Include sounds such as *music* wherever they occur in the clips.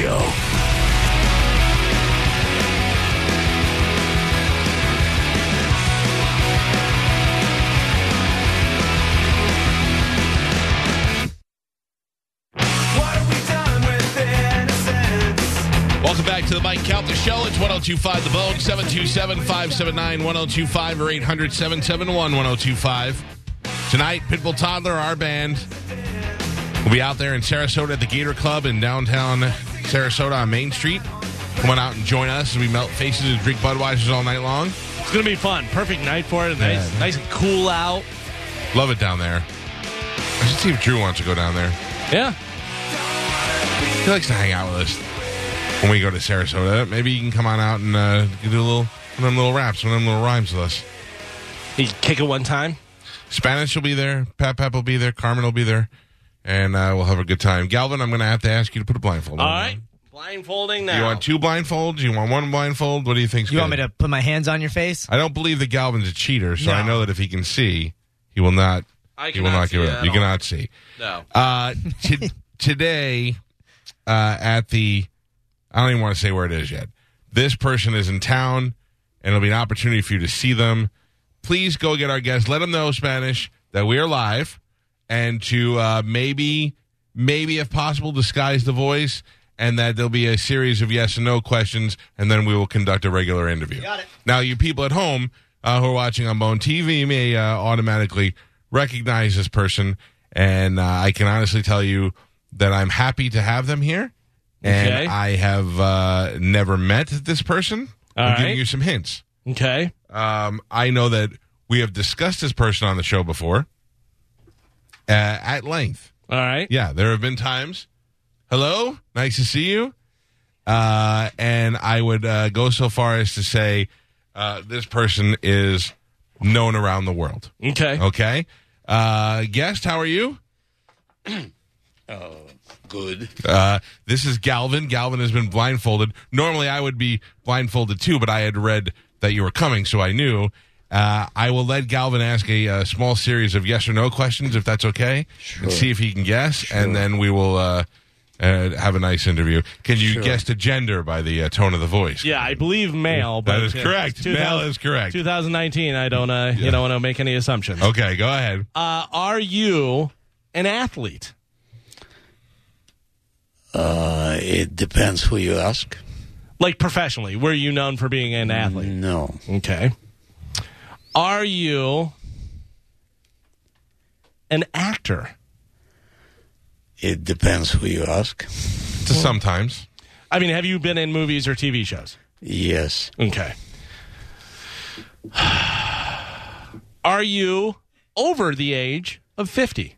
Go. Welcome back to the Mike Calta Show. It's 1025 The Bone, 727 579 1025 or 800 771 1025. Tonight, Pitbull Toddler, our band, will be out there in Sarasota at the Gator Club in downtown Sarasota on Main Street. Come on out and join us as we melt faces and drink Budweisers all night long. It's gonna be fun. Perfect night for it. Nice, Yeah. nice and cool out. Love it down there. I should see if Drew wants to go down there. Yeah. He likes to hang out with us when we go to Sarasota. Maybe you can come on out and uh, do a little one of them little raps, one of them little rhymes with us. He kick it one time. Spanish will be there. Pep Pep will be there. Carmen will be there. And uh, we'll have a good time. Galvin, I'm going to have to ask you to put a blindfold All on. right. Blindfolding now. You want two blindfolds? You want one blindfold? What do you think? You want me to put my hands on your face? I don't believe that Galvin's a cheater, so I know that if he can see, he will not. I he will cannot not give see it up. at You all. cannot see. No. Uh, t- *laughs* today, uh, at the, I don't even want to say where it is yet. This person is in town, and it'll be an opportunity for you to see them. Please go get our guests. Let them know Spanish that we are live, and to uh, maybe, maybe if possible, disguise the voice, and that there'll be a series of yes and no questions, and then we will conduct a regular interview. Got it. Now, you people at home uh, who are watching on Bone TV may uh, automatically recognize this person, and uh, I can honestly tell you that I'm happy to have them here. And Okay. I have uh, never met this person. All I'm giving you some hints. Okay. Um, I know that we have discussed this person on the show before uh, at length. All right. Yeah, there have been times. Hello, nice to see you. Uh, and I would uh, go so far as to say uh, this person is known around the world. Okay. Okay. Uh, guest, how are you? *clears throat* Oh, good. Uh, this is Galvin. Galvin has been blindfolded. Normally, I would be blindfolded too, but I had read that you were coming, so I knew. Uh, I will let Galvin ask a, uh small series of yes or no questions, if that's okay, and see if he can guess, and then we will uh, uh, have a nice interview. Can you guess the gender by the uh, tone of the voice? Yeah, I believe male. But That is correct. Male is correct. 2019. I don't. Uh, You don't want to make any assumptions. Okay, go ahead. Uh, are you an athlete? Uh, it depends who you ask. Like professionally, were you known for being an athlete? No. Okay. Are you an actor? It depends who you ask. To sometimes. I mean, have you been in movies or TV shows? Yes. Okay. *sighs* Are you over the age of 50?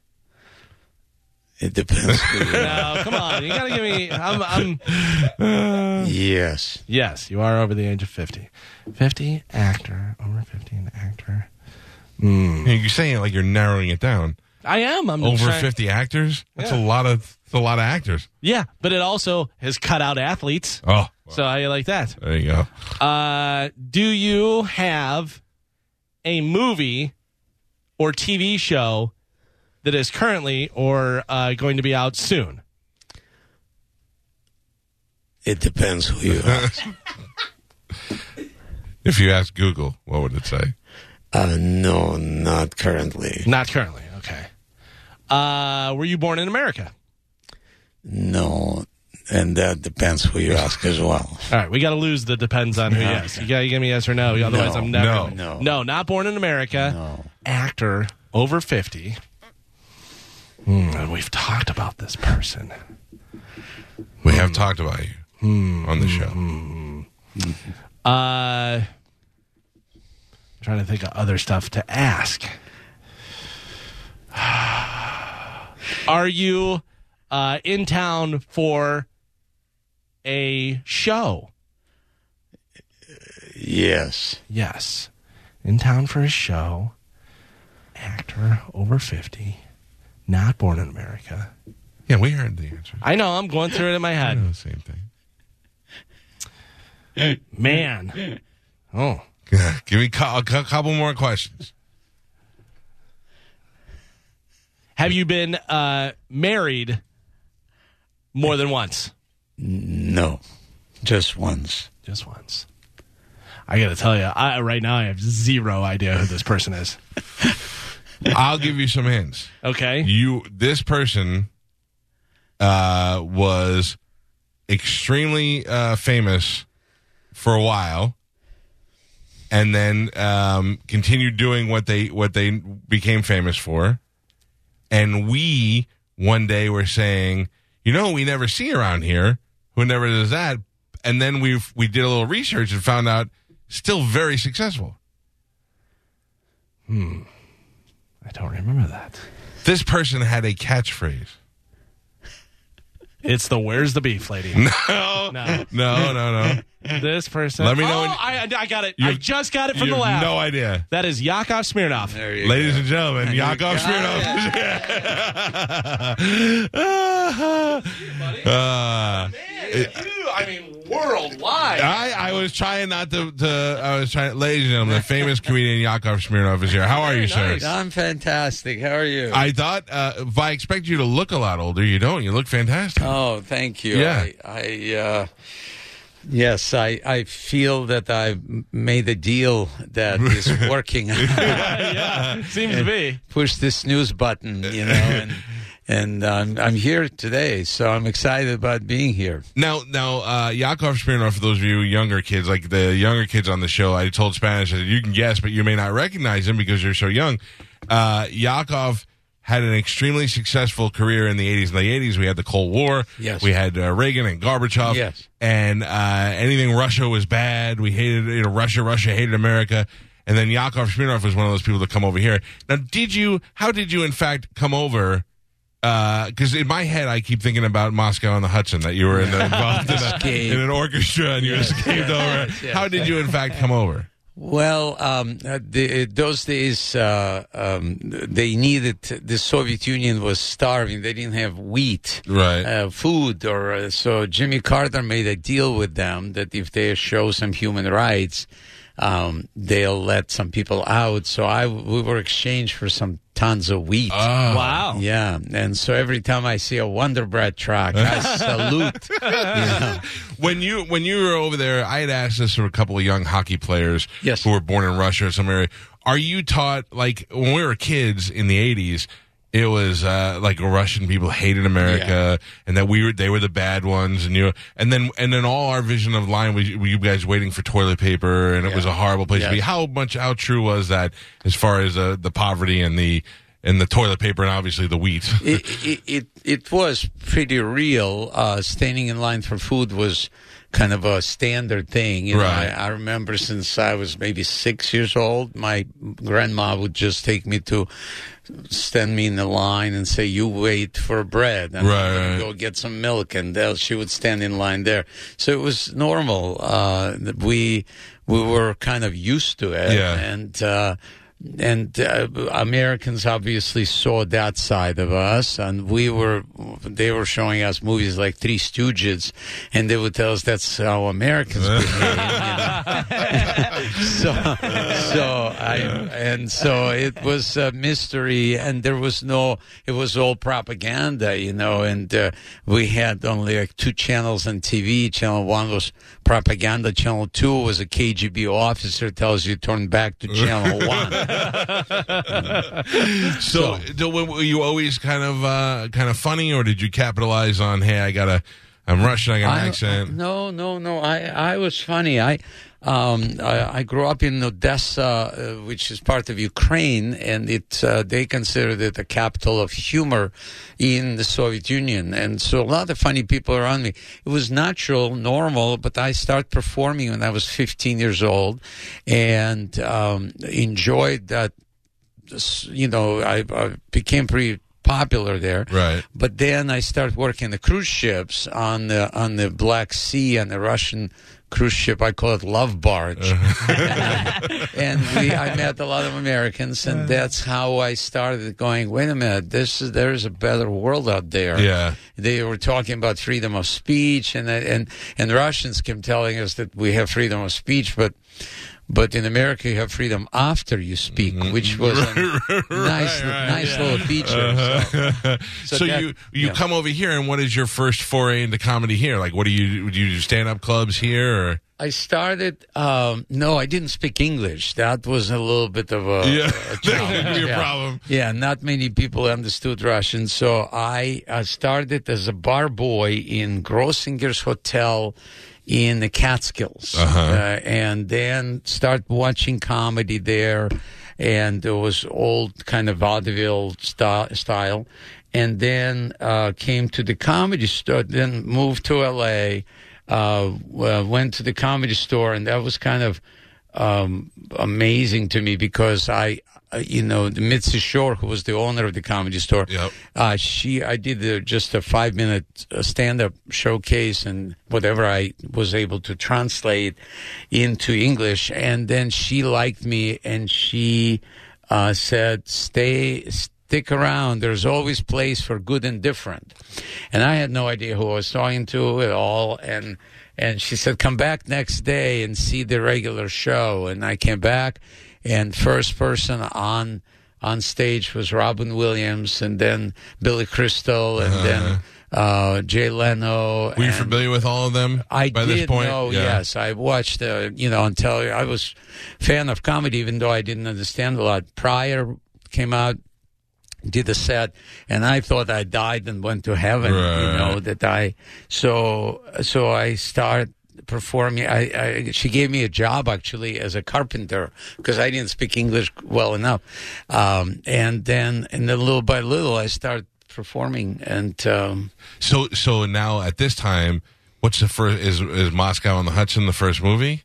It depends who you *laughs* ask. No, come on. You got to give me. I'm, I'm. Yes. Yes, you are over the age of 50. 50, actor. Over 50, an actor. You're saying it like you're narrowing it down. I am. I'm Over trying- 50 actors? That's Yeah. a lot of that's a lot of actors. Yeah, but it also has cut out athletes. Oh, So how you like that? there you go. Uh, do you have a movie or TV show that is currently or uh, going to be out soon? It depends who you ask. *laughs* If you ask Google, what would it say? uh, no, not currently. Not currently. Okay. Uh, were you born in America? No. And that depends who you ask as well. *laughs* All right, we got to lose the depends on who you ask. You got to give me yes or no. Otherwise, No, I'm never. no, no. no, not born in America. No. Actor over fifty. Hmm, and we've talked about this person. We have talked about you on the show. Uh, trying to think of other stuff to ask. *sighs* Are you uh, in town for a show. Yes. Yes. In town for a show. Actor over 50. Not born in America. Yeah, we heard the answer. I know, I'm going through it in my head. *laughs* know the same thing. Man. Oh. *laughs* Give me a couple more questions. Have you been uh, married more than once? No. Just once. Just once. I got to tell you, I, right now I have zero idea who this person is. *laughs* I'll give you some hints. Okay. You, this person, uh, was extremely uh, famous for a while, and then um, continued doing what they what they became famous for. And we one day were saying, you know, we never see around here. Who never does that? And then we we did a little research and found out still very successful. I don't remember that. This person had a catchphrase. It's the where's the beef lady. No, No. no, no, no. This person. Let me know Oh, when- I, I got it. I just got it from You the have lab. no idea. that is Yakov Smirnoff. There you Ladies go. and gentlemen, Yakov Smirnoff. *laughs* uh, I mean, worldwide. I, I was trying not to, to. I was trying. Ladies and gentlemen, the famous comedian Yakov Smirnoff is here. How are you, sir? nice. I'm fantastic. How are you? I thought uh, if I expect you to look a lot older, you don't. You look fantastic. oh, thank you. Yeah. I, I uh, yes, I, I feel that I've made a deal that *laughs* is working. *laughs* yeah, seems to be. Push the snooze button, you know, and *laughs* and I'm I'm here today, so I'm excited about being here. Now, now, uh, Yakov Smirnoff, for those of you younger kids, like the younger kids on the show, I told Spanish that you can guess, but you may not recognize him because you're so young. Uh, Yakov had an extremely successful career in the 80s. In the 80s, we had the Cold War. Yes. We had uh, Reagan and Gorbachev. Yes. And uh, anything Russia was bad. We hated, you know, Russia, Russia hated America. And then Yakov Smirnoff was one of those people to come over here. Now, did you, how did you, in fact, come over? Because in my head, I keep thinking about Moscow on the Hudson, that you were in the, *laughs* involved in, a, in an orchestra and you escaped over. yes, yes. How did you, in fact, come over? Well, um, uh, the, those days uh, um, they needed the Soviet Union was starving. They didn't have wheat, Right. uh, food, or uh, so Jimmy Carter made a deal with them that if they show some human rights, um, they'll let some people out. So I we were exchanged for some tons of wheat. Ah. Wow. yeah, and so every time I see a Wonder Bread truck, I *laughs* salute. you know. When you when you were over there, I had asked this of a couple of young hockey players Yes. who were born in Russia or some area. Are you taught like when we were kids in the eighties? It was uh, like Russian people hated America, and that we were they were the bad ones, and you and then and then all our vision of line was you guys waiting for toilet paper, and it was a horrible place to be. How much how true was that as far as uh, the poverty and the and the toilet paper and obviously the wheat? *laughs* it, it, it, it was pretty real. Uh, standing in line for food was kind of a standard thing. You know, Right. I, I remember since I was maybe six years old, my grandma would just take me to stand me in the line and say, "You wait for bread," and Right, right. go get some milk, and she would stand in line there. So it was normal. Uh, we we were kind of used to it, Yeah. and. Uh, and uh, Americans obviously saw that side of us, and we were they were showing us movies like Three Stooges, and they would tell us that's how Americans *laughs* behave. You know? *laughs* so, so I and so it was a mystery, and there was no, it was all propaganda, you know, and uh, we had only like two channels on TV. Channel one was propaganda. Channel two was a KGB officer tells you turn back to channel one. *laughs* *laughs* So, do- were you always kind of uh, kind of funny, or did you capitalize on? Hey, I got a, I'm Russian, I got an I- accent. No, no, no. I, I was funny. I, um, I, I grew up in Odessa, uh, which is part of Ukraine, and it uh, they considered it the capital of humor in the Soviet Union. And so a lot of funny people around me. It was natural, normal, but I started performing when I was 15 years old, and um, enjoyed that. You know, I, I became pretty popular there. Right. But then I started working the cruise ships on the on the Black Sea on the Russian cruise ship. I call it Love Barge. Uh-huh. *laughs* and we, I met a lot of Americans, and that's how I started going. Wait a minute, this is there is a better world out there. Yeah. They were talking about freedom of speech, and and and Russians kept telling us that we have freedom of speech, but. But in America, you have freedom after you speak, mm-hmm. which was a *laughs* nice, nice little feature. so. Uh-huh. *laughs* So, So that- you you yeah. come over here, and what is your first foray into comedy here? Like, what do you do? You do stand up clubs here, or I started. Um, no, I didn't speak English. That was a little bit of a, Yeah, a *laughs* challenge. be a yeah. problem. Yeah, not many people understood Russian, so I uh, started as a bar boy in Grossinger's Hotel in the Catskills, Uh-huh. uh, and then start watching comedy there, and it was old kind of vaudeville sti- style, and then uh, came to the comedy store, then moved to L.A uh, uh, went to the comedy store, and that was kind of um, amazing to me because I, uh, you know, the Mitzi Shore, who was the owner of the comedy store, Yep. uh, she, I did uh just a five minute uh, stand up showcase and whatever I was able to translate into English, and then she liked me, and she uh, said, "Stay." Stick around. There's always place for good and different. And I had no idea who I was talking to at all. And and she said, "Come back next day and see the regular show." And I came back, and first person on on stage was Robin Williams, and then Billy Crystal, and then uh, Jay Leno. were you familiar with all of them I by did this point? know. Yeah. Yes, I watched. Uh, you know, until. I was fan of comedy, even though I didn't understand a lot. Pryor came out, did a set, and I thought I died and went to heaven. You know that I. So so I start performing. I, I she gave me a job actually as a carpenter because I didn't speak English well enough, um, and then and then little by little I started performing and. Um, So so now at this time, what's the first? Is is Moscow on the Hudson the first movie?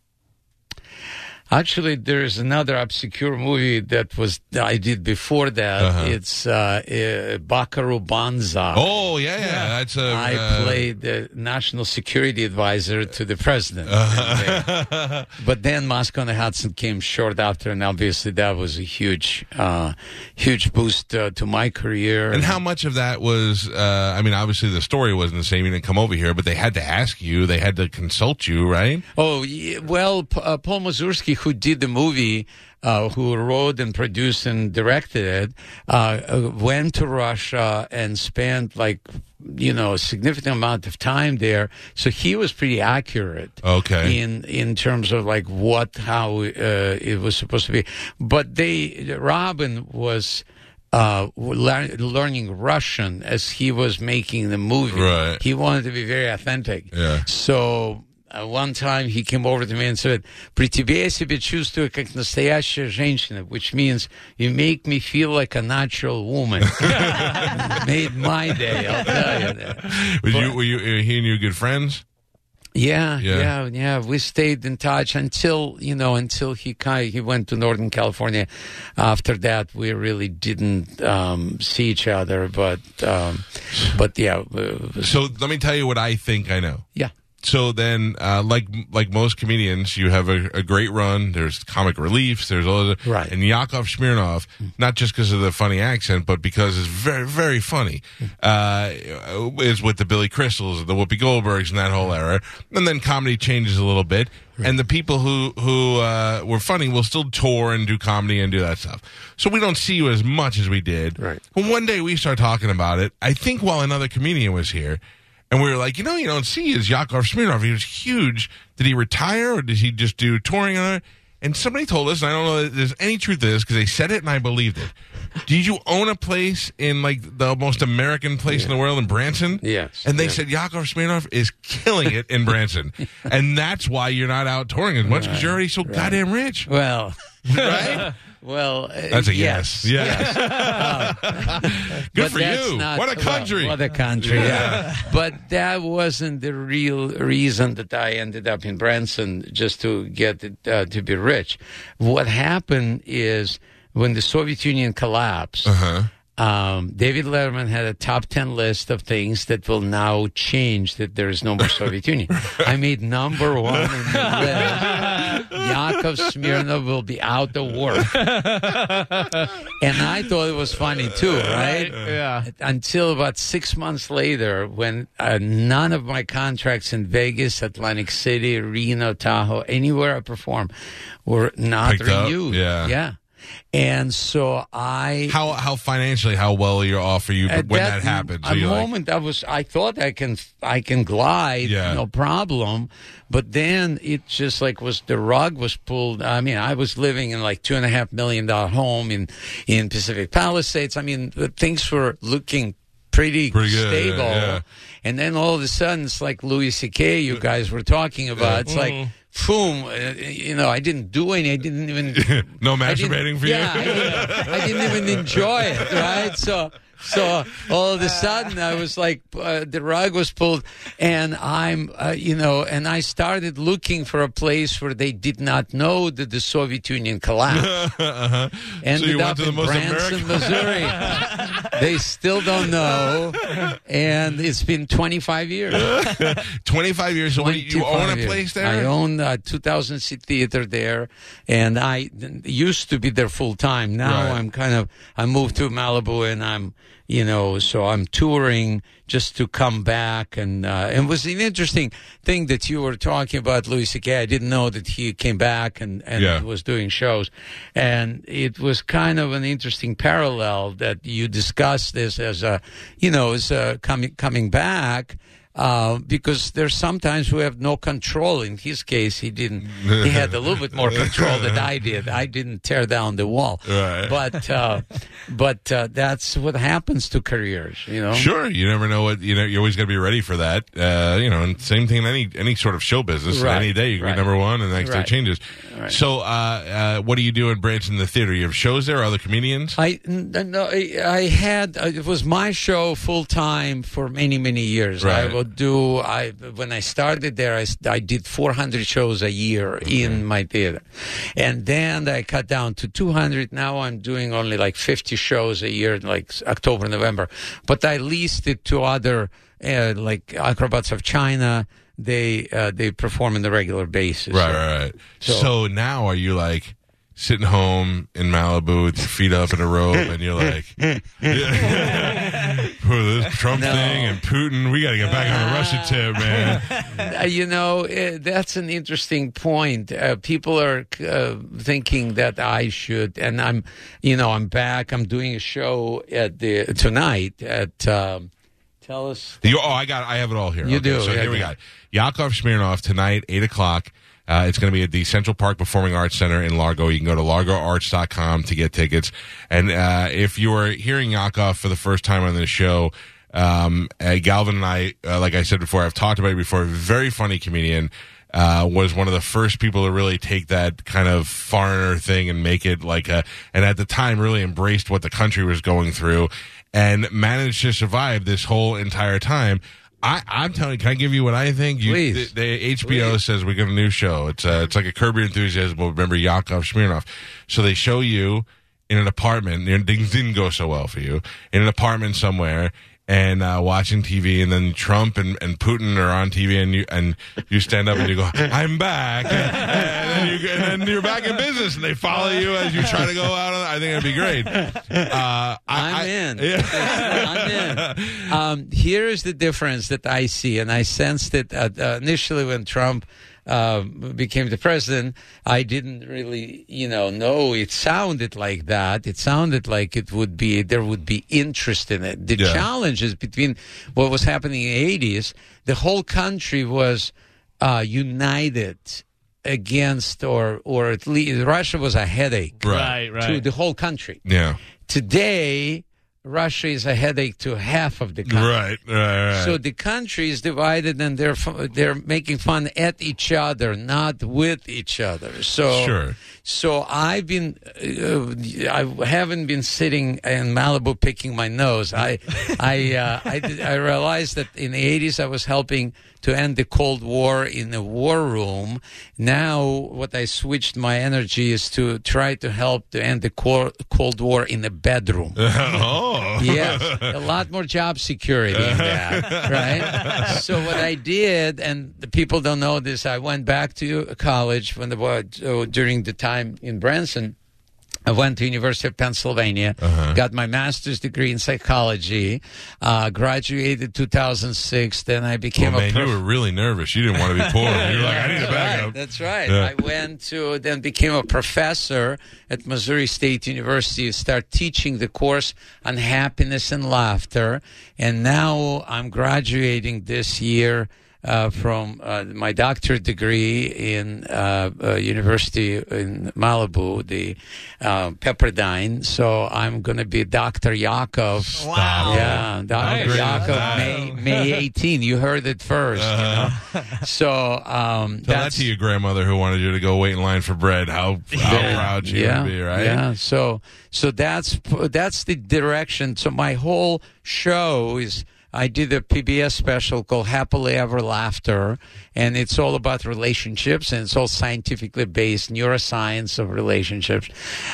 Actually, there is another obscure movie that was I did before that. Uh-huh. It's uh, uh, Buckaroo Banzai. Oh yeah, yeah. That's a. I uh, played the national security advisor to the president. Uh-huh. but then Moscow on the Hudson came short after, and obviously that was a huge, uh, huge boost uh, to my career. And how much of that was? Uh, I mean, obviously the story wasn't the same. You didn't come over here, but they had to ask you. They had to consult you, right? Oh, yeah, well, uh, Paul Mazursky, who did the movie, uh, who wrote and produced and directed it, uh, uh, went to Russia and spent like, you know, a significant amount of time there. So he was pretty accurate. Okay. In, in terms of like what, how, uh, it was supposed to be. But they, Robin was, uh, lear- learning Russian as he was making the movie. Right. He wanted to be very authentic. Yeah. So uh, one time he came over to me and said, «При тебе я себя чувствую как настоящая женщина», which means you make me feel like a natural woman. *laughs* Made my day, I'll tell you that. Was you were you uh, he and you good friends? Yeah, Yeah. yeah, yeah, We stayed in touch until you know until he kind he went to Northern California. After that, we really didn't um, see each other. But um, but yeah, uh, So let me tell you what I think I know. yeah. So then, uh, like like most comedians, you have a, a great run. There's comic reliefs. There's all the, Right. And Yakov Smirnoff, not just because of the funny accent, but because it's very very funny, uh, is with the Billy Crystals, the Whoopi Goldbergs, and that whole era. And then comedy changes a little bit, and the people who who uh, were funny will still tour and do comedy and do that stuff. So we don't see you as much as we did. Right. When one day we start talking about it, I think while another comedian was here. And we were like, you know, you don't see is Yakov Smirnoff. He was huge. Did he retire or did he just do touring on it? And somebody told us, and I don't know if there's any truth to this because they said it and I believed it. Did you own a place in like the most American place in the world in Branson? Yes, And they yeah. said Yakov Smirnoff is killing it in Branson. *laughs* and that's why you're not out touring as much because you're already so goddamn rich. Well, *laughs* Right? *laughs* well, uh, That's a yes, yes. Yeah. *laughs* *laughs* Good for you. not- what a well, country. what a country. Yeah. *laughs* but that wasn't the real reason that I ended up in Branson just to get it, uh, to be rich. What happened is when the Soviet Union collapsed, Uh-huh. Um, David Letterman had a top 10 list of things that will now change that there is no more Soviet Union. *laughs* I made number one on the list. Yakov Smirnoff will be out of work. *laughs* and I thought it was funny too, right? Yeah. Until about six months later, when uh, none of my contracts in Vegas, Atlantic City, Reno, Tahoe, anywhere I perform, were not Picked up? renewed. Yeah. yeah. And so I How how financially how well you're off are you when that, happens? A Are you like, moment I was, I thought I can, I can glide, Yeah. no problem. But then it just like was the rug was pulled. I mean, I was living in like two and a half million dollar home in in Pacific Palisades. I mean, things were looking pretty, Pretty good, stable. yeah. And then all of a sudden, it's like Louis C.K. You uh, guys were talking about. It's like. Mm. Boom! Uh, you know, I didn't do any. I didn't even. *laughs* no didn't- masturbating for you? yeah, I I didn't even enjoy it, right? So, so all of a sudden, I was like, uh, the rug was pulled, and I'm, uh, you know, and I started looking for a place where they did not know that the Soviet Union collapsed. *laughs* uh-huh. Ended you went up to the in most Branson, American- Missouri. *laughs* they still don't know, and it's been 25 years. *laughs* 25 years. So you, you 25 own a years. place there? I own a 2,000 seat theater there, and I used to be there full time. Now Right. I'm kind of I moved to Malibu, and I'm you know so I'm touring just to come back, and uh, and it was an interesting thing that you were talking about Louis C.K. I didn't know that he came back and and Yeah. was doing shows, and it was kind of an interesting parallel that you discussed this as a you know as a coming coming back uh, because there's sometimes we have no control. In his case, he didn't. He had a little bit more control than I did. I didn't tear down the wall, Right. but uh, but uh, that's what happens to careers, you know. Sure, you never know what you know. You always got to be ready for that. Uh, you know, and same thing in any any sort of show business. Right, Any day you can right. be number one, and the next day changes. So, uh, uh, what do you do in Branson the theater? You have shows there, other comedians. I no, I had it was my show full time for many many years. Right. I would do I when I started there I, I did 400 shows a year in my theater, and then I cut down to 200. Now I'm doing only like 50 shows a year, like October November. But I leased it to other uh, like Acrobats of China. They uh, they perform on the regular basis. Right, right, right. So, So- now are you like sitting home in Malibu with your feet up in a robe, and you're like, *laughs* this Trump *laughs* No. thing and Putin, we got to get back on the Russia *laughs* tip, man. Uh, you know, uh, that's an interesting point. Uh, people are uh, thinking that I should, and I'm, you know, I'm back. I'm doing a show at the tonight at. Um, tell us. You, oh, I got, I have it all here. You Okay, do, So yeah, here we got Yakov Smirnoff tonight, eight o'clock. Uh, it's going to be at the Central Park Performing Arts Center in Largo. You can go to largoarts.com to get tickets. And uh, if you are hearing Yakov for the first time on this show, um, uh, Galvin and I, uh, like I said before, I've talked about it before. Very funny comedian. Uh, was one of the first people to really take that kind of foreigner thing and make it like a, and at the time really embraced what the country was going through and managed to survive this whole entire time. I, I'm telling you, can I give you what I think? You, Please. The, the HBO says we got a new show. It's uh, it's like a Curb Your Enthusiasm. But remember Yakov Smirnov. So they show you in an apartment. It didn't didn't go so well for you in an apartment somewhere. And uh, watching TV, and then Trump and, and Putin are on TV, and you and you stand up and you go, "I'm back," and, and, then, you, you're back in business, and they follow you as you try to go out. On, I think it'd be great. Uh, I, I'm I- in. Yeah. I'm in. Um, here is the difference that I see, and I sensed it uh, uh, initially when Trump uh, became the president. I didn't really, you know, know it sounded like that. It sounded like it would be there would be interest in it. The Yeah. challenges between what was happening in the 80s, the whole country was uh, united against, or or at least Russia was a headache Right. Right, to the whole country. Yeah. Today, Russia is a headache to half of the country. Right. Right. Right. So the country is divided, and they're they're making fun at each other, not with each other. So Sure. So I've been, uh, I haven't been sitting in Malibu picking my nose. I, I, uh, I, did- I realized that in the '80s I was helping to end the Cold War in a war room. Now, what I switched my energy is to try to help to end the Cold War in a bedroom. *laughs* oh. yes, a lot more job security in that, *laughs* right? So what I did, and the people don't know this, I went back to college when the uh, during the time in Branson. I went to University of Pennsylvania, Uh-huh. got my master's degree in psychology, uh, graduated 2006. Then I became Well, a man, prof- you were really nervous. You didn't want to be poor. *laughs* You were like, I need a backup. right. That's right. Yeah. I went to then became a professor at Missouri State University to start teaching the course on happiness and laughter, and now I'm graduating this year. Uh, from uh, my doctorate degree in uh, uh, University in Malibu, the uh, Pepperdine. So I'm going to be Dr. Yakov. Wow. Yeah, Dr. Is Yakov. May, May 18. You heard it 1st you know? So um, Tell that that's to your grandmother who wanted you to go wait in line for bread. How, how Yeah. proud she yeah, would be, right? Yeah. So so that's that's the direction. So my whole show is. I did a PBS special called Happily Ever Laughter, and it's all about relationships, and it's all scientifically based, neuroscience of relationships.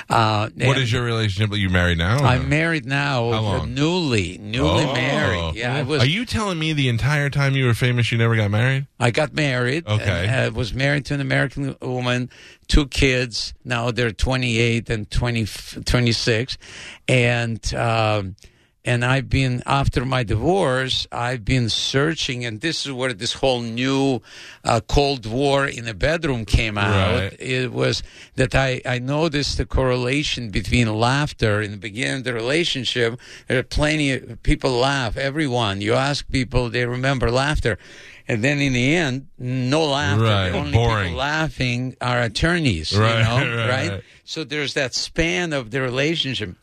Uh, What is your relationship? Are you married now? I'm married now, How long? newly, newly Oh. married. Yeah, I was. Are you telling me the entire time you were famous you never got married? I got married. Okay. and, uh, was married to an American woman, two kids. Now they're 28 and 20, 26. And, um, and I've been, after my divorce, I've been searching, and this is where this whole new uh, Cold War in the bedroom came out. Right. It was that I, I noticed the correlation between laughter in the beginning of the relationship. There are plenty of people laugh, everyone. You ask people, they remember laughter. And then in the end, no laughter. Right, The only boring. people laughing are attorneys, Right, you know, *laughs* right, right. So there's that span of the relationship.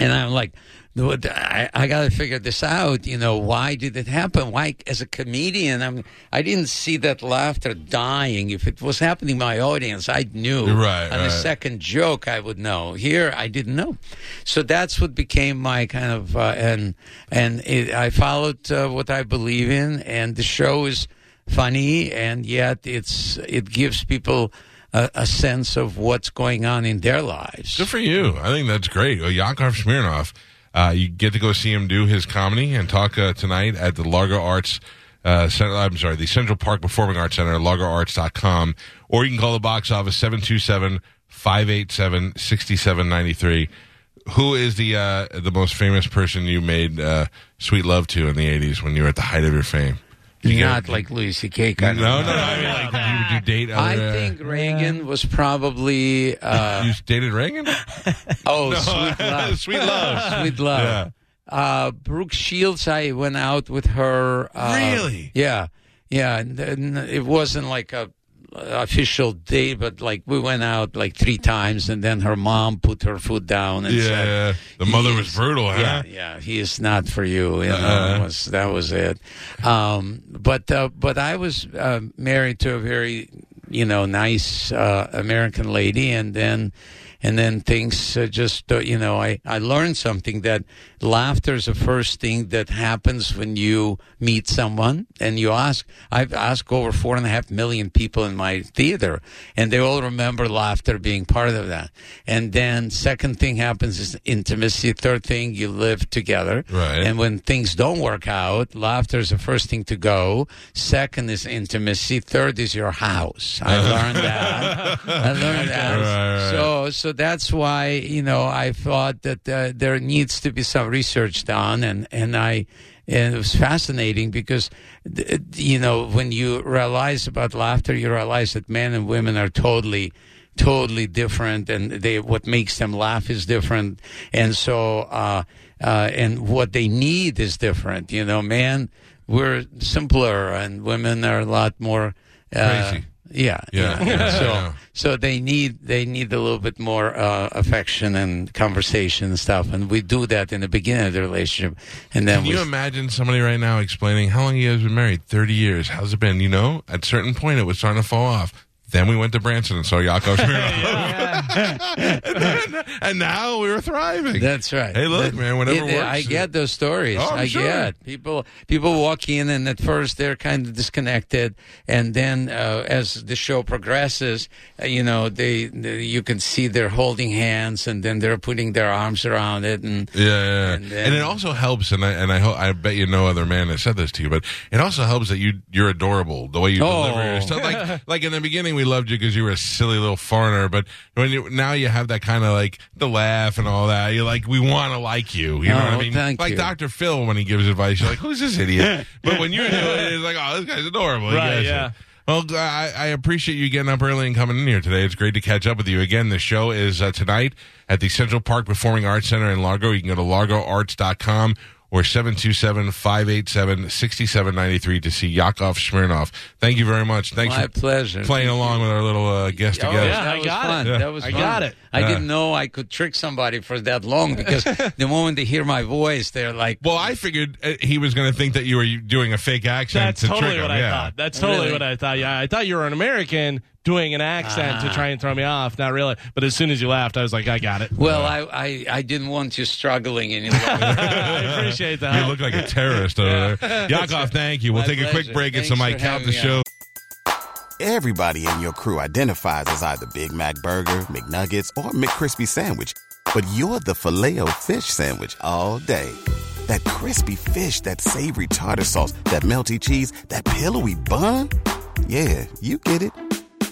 And I'm like, I, I got to figure this out. You know, why did it happen? Why, as a comedian, I'm, I didn't see that laughter dying. If it was happening to my audience, I knew. Right, On right. the second joke, I would know. Here, I didn't know. So that's what became my kind of, uh, and, and it, I followed uh, what I believe in, and the show is funny, and yet it's, it gives people a, a sense of what's going on in their lives. Good for you. I think that's great. Well, Yakov Smirnoff, uh, you get to go see him do his comedy and talk uh, tonight at the Largo Arts. Uh, Center, I'm sorry, the Central Park Performing Arts Center, largoarts.com, or you can call the box office 727 587 6793. Who is the uh, the most famous person you made uh, sweet love to in the 80s when you were at the height of your fame? Did you get- Not like Louis C.K. No, kind no, of. no. I mean, like, you, would you *laughs* date other, I uh, think Reagan was probably uh, *laughs* you dated Reagan? *laughs* oh sweet love, Sweet love. sweet love. Uh, Brooke Shields, I went out with her. Uh, Really? Yeah, yeah. and then It wasn't like a official date, but like we went out like three times, and then her mom put her foot down and Yeah, said, the mother was is- brutal, huh? Yeah, yeah. He is not for you. You know, Uh-huh. was, that was it. Um, but uh, but I was uh, married to a very you know nice uh, American lady, and then and then things uh, just uh, you know I I learned something that laughter is the first thing that happens when you meet someone and you ask. I've asked over four and a half million people in my theater, and they all remember laughter being part of that. And then second thing happens is intimacy. Third thing, you live together. Right. And when things don't work out, laughter is the first thing to go. Second is intimacy. Third is your house. I learned that. I learned *laughs* that. Right, right. So, so that's why you know I thought that uh, there needs to be some research done, and and I. And it was fascinating because, you know, when you realize about laughter, you realize that men and women are totally, totally different, and they what makes them laugh is different, and so, uh, uh, and what they need is different. You know, man, we're simpler, and women are a lot more uh, Crazy. Yeah, Yeah, yeah. so, so they need they need a little bit more uh, affection and conversation and stuff, and we do that in the beginning of the relationship, and then Can we you imagine somebody right now explaining how long you guys been married? 30 years. How's it been? You know, at a certain point, it was starting to fall off. Then we went to Branson and saw Yakov *laughs* Smirnoff. *laughs* and, then- and now we were thriving. That's right. Hey, look, That- man, whatever it- works. I get those stories. Oh, I'm I sure. get people. People walk in, and at first they're kind of disconnected, and then uh, as the show progresses, uh, you know, they, they you can see they're holding hands, and then they're putting their arms around it, and Yeah, yeah, And and, then- it also helps, and I and I hope I bet you no other man has said this to you, but it also helps that you you're adorable the way you Oh. deliver yourself. Like like in the beginning, we loved you because you were a silly little foreigner, but when you now you have that kind of like the laugh and all that, you're like we want to like you. You know what I Oh, mean? like you. Dr. Phil when he gives advice, you're like, who's this idiot? *laughs* but when you do it, it's like, oh, this guy's adorable. Right, gets it. yeah. Well, I, I appreciate you getting up early and coming in here today. It's great to catch up with you again. The show is uh, tonight at the Central Park Performing Arts Center in Largo. You can go to largoarts.com or 727-587-6793 to see Yakov Smirnoff. Thank you very much. Thanks my for pleasure. playing along with our little uh, guest Oh, together. yeah. that I was got fun. it. That was I fun. got it. I Yeah. didn't know I could trick somebody for that long because *laughs* the moment they hear my voice, they're like, Well, I figured uh, he was going to think that you were doing a fake accent That's to totally trick what him. I yeah. thought. That's totally Really? what I thought. Yeah, I thought you were an American doing an accent to Ah. try and throw me off. Not really. But as soon as you laughed, I was like, I got it. well, I, I, I didn't want you struggling any longer. *laughs* I appreciate that. You look like a terrorist over there. *laughs* Yakov, thank you. We'll My take a quick pleasure. break and Thanks somebody for count the having me show. Everybody in your crew identifies as either Big Mac Burger, McNuggets, or McCrispy Sandwich. But you're the filet fish Sandwich all day. That crispy fish, that savory tartar sauce, that melty cheese, that pillowy bun. Yeah, you get it.